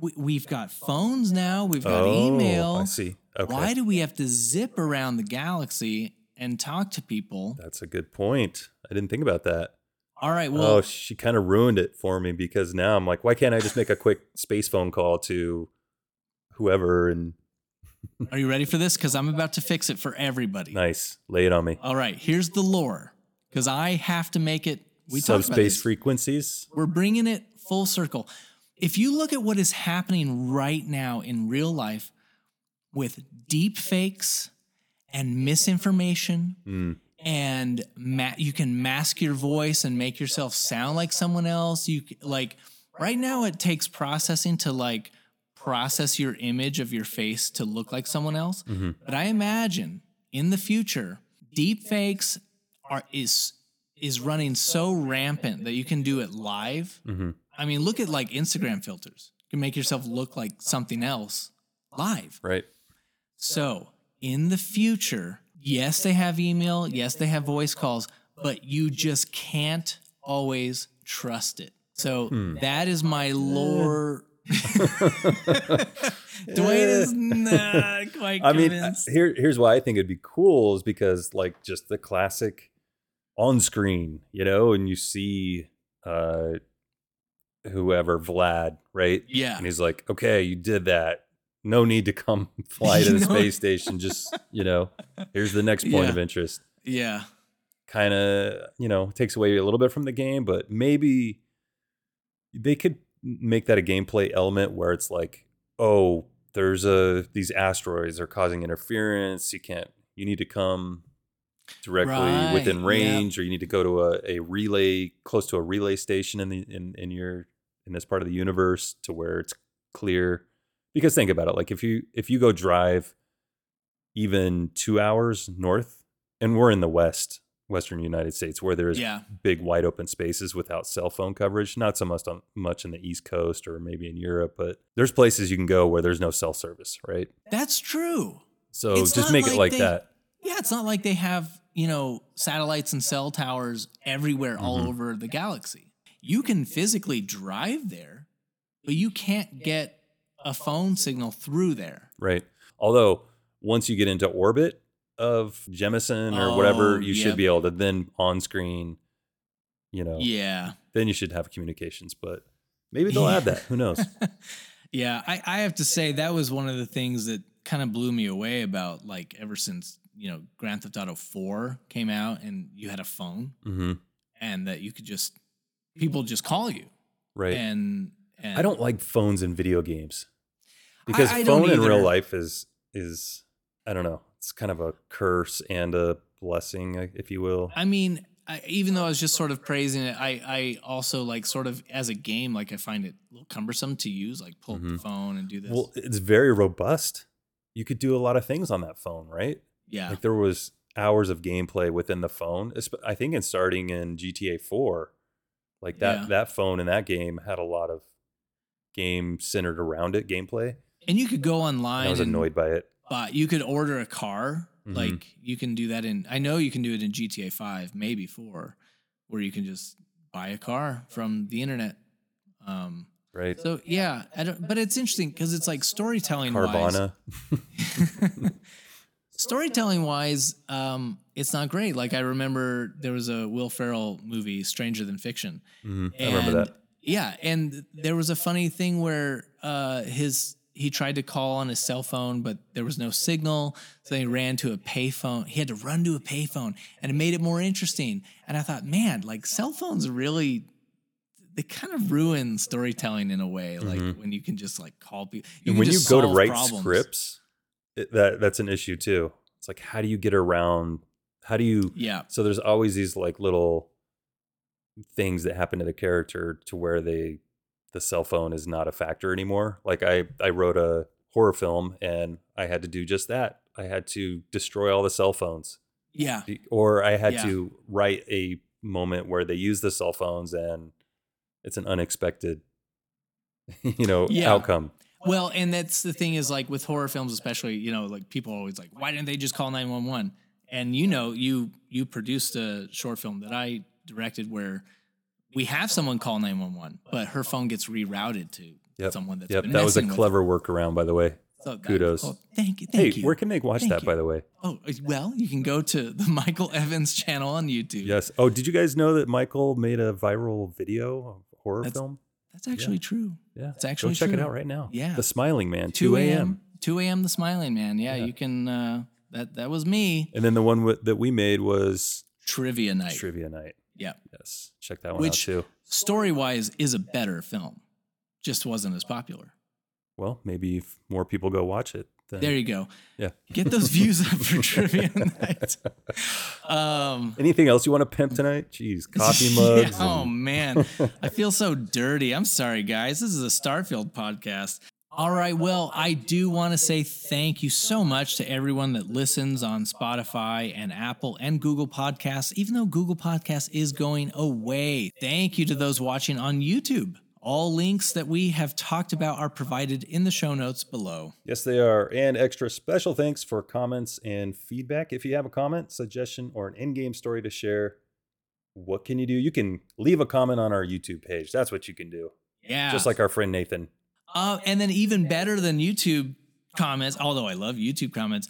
we, we've got phones now, we've got oh, email. I see. Okay. Why do we have to zip around the galaxy and talk to people? That's a good point. I didn't think about that. All right, well, oh, she kind of ruined it for me because now I'm like, why can't I just make a quick space phone call to whoever and *laughs* are you ready for this? Because I'm about to fix it for everybody. nice, lay it on me. All right, here's the lore. Because I have to make it We talked about subspace this. frequencies. We're bringing it full circle. If you look at what is happening right now in real life with deep fakes and misinformation Mm. and ma- you can mask your voice and make yourself sound like someone else you c- like right now it takes processing to like process your image of your face to look like someone else Mm-hmm. but i imagine in the future deep fakes are is is running so rampant that you can do it live Mhm. i mean look at like instagram filters you can make yourself look like something else live Right. so in the future, yes, they have email, yes, they have voice calls, but you just can't always trust it. So Hmm. that is my lore. *laughs* Duane is not quite I mean, here here's why I think it'd be cool is because like just the classic on screen, you know, and you see uh whoever Vlad, right? yeah. And he's like, "Okay, you did that. No need to come *laughs* fly to the *laughs* space station. Just, you know, here's the next point Yeah. of interest." Yeah. Kind of, you know, takes away a little bit from the game, but maybe they could make that a gameplay element where it's like, "Oh, there's a these asteroids are causing interference. You can't you need to come directly Right, within yeah. range or you need to go to a, a relay close to a relay station in the in, in your in this part of the universe to where it's clear because think about it like if you if you go drive even two hours north and we're in the west western united states where there's Yeah. big wide open spaces without cell phone coverage not so much on much in the east coast or maybe in europe but there's places you can go where there's no cell service right That's true. so It's just make like it like they- that Yeah, it's not like they have, you know, satellites and cell towers everywhere all Mhm. over the galaxy. You can physically drive there, but you can't get a phone signal through there. Right. Although once you get into orbit of Jemison or Oh, whatever, you yep. should be able to then on screen, you know, Yeah. then you should have communications. But *laughs* maybe they'll Yeah. add that. Who knows? *laughs* yeah, I, I have to say that was one of the things that kind of blew me away about like ever since, you know, Grand Theft Auto 4 came out and you had a phone hmm and that you could just people just call you. Right. And, and I don't like phones in video games because I don't phone in real life is is I don't know. It's kind of a curse and a blessing, uh, if you will. I mean, I, even though I was just sort of praising it, I I also like sort of as a game, like I find it a little cumbersome to use, like pull up the Mhm. phone and do this. Well, it's very robust. You could do a lot of things on that phone, right? yeah, Like there was hours of gameplay within the phone. I think in starting in GTA 4, like that Yeah. that phone in that game had a lot of game centered around it, gameplay. and you could go And online. I was and annoyed by it. Buy- you could order a car. Mhm. Like you can do that in. I know you can do it in GTA Five, maybe Four, where you can just buy a car from the internet. Um, Right? so yeah, I don't, but it's interesting because it's like storytelling. wise- Carvana. *laughs* *laughs* storytelling wise, um, it's not great. Like I remember there was a Will Ferrell movie, Stranger Than Fiction. Mhm, I remember that. Yeah, and there was a funny thing where uh, his he tried to call on his cell phone, but there was no signal. So he ran to a payphone. He had to run to a payphone, and it made it more interesting. And I thought, man, like cell phones really. They kind of ruin storytelling in a way, like Mhm. when you can just like call people. And when you go to write problems. scripts, it, that that's an issue too. It's like how do you get around how do you yeah, so there's always these like little things that happen to the character to where they the cell phone is not a factor anymore like i i wrote a horror film and i had to do just that i had to destroy all the cell phones yeah, or i had Yeah. to write a moment where they use the cell phones and it's an unexpected *laughs* you know Yeah. outcome Well, and that's the thing is like with horror films, especially, you know, like people are always like, why didn't they just call 911? And you know, you you produced a short film that I directed where we have someone call 911, but her phone gets rerouted to Yep. someone that's yep that was a clever workaround by the way. So kudos. oh, thank you. hey you. where can they watch Thank that by the way oh, well, you can go to the *laughs* Michael Evans channel on YouTube. yes oh did you guys know that michael made a viral video horror That's film That's actually true. Yeah, It's actually go check it out right now. Yeah. The Smiling Man, 2 2 a.m. a.m. 2 a.m. The Smiling Man. Yeah, Yeah. you can. Uh, that that was me. And then the one wi- that we made was Trivia night. Trivia Night. Yeah. Yes, check that one Which- out too. Story wise, is a better film. Just wasn't as popular. Well, maybe if more people go watch it. Then, There you go. yeah. Get those views up for *laughs* trivia night. Um, Anything else you want to pimp tonight? Jeez, coffee *laughs* Yeah, mugs. oh man, I feel so dirty. I'm sorry, guys. This is a Starfield podcast. All right. Well, I do want to say thank you so much to everyone that listens on Spotify and Apple and Google Podcasts, even though Google Podcasts is going away. Thank you to those watching on YouTube. All links that we have talked about are provided in the show notes below. Yes, they are. And extra special thanks for comments and feedback. If you have a comment, suggestion, or an in game story to share, what can you do? You can leave a comment on our YouTube page. That's what you can do. Yeah. Just like our friend Nathan. Uh, and then even better than YouTube comments, although I love YouTube comments,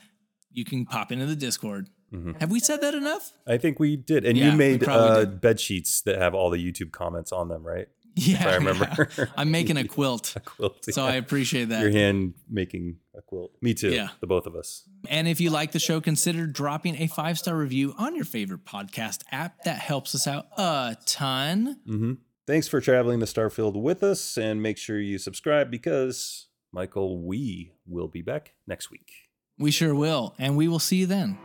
you can pop into the Discord. Mhm. Have we said that enough? I think we did. And Yeah, you made uh, did. bed sheets that have all the YouTube comments on them, right? Yeah, I remember. yeah. I'm making a *laughs* quilt, A quilt. so I appreciate that. Your hand making a quilt. Me too. Yeah. The both of us. And if you like the show, consider dropping a five star review on your favorite podcast app. That helps us out a ton. hmm Thanks for traveling to Starfield with us, and make sure you subscribe because Michael, we will be back next week. We sure will, and we will see you then.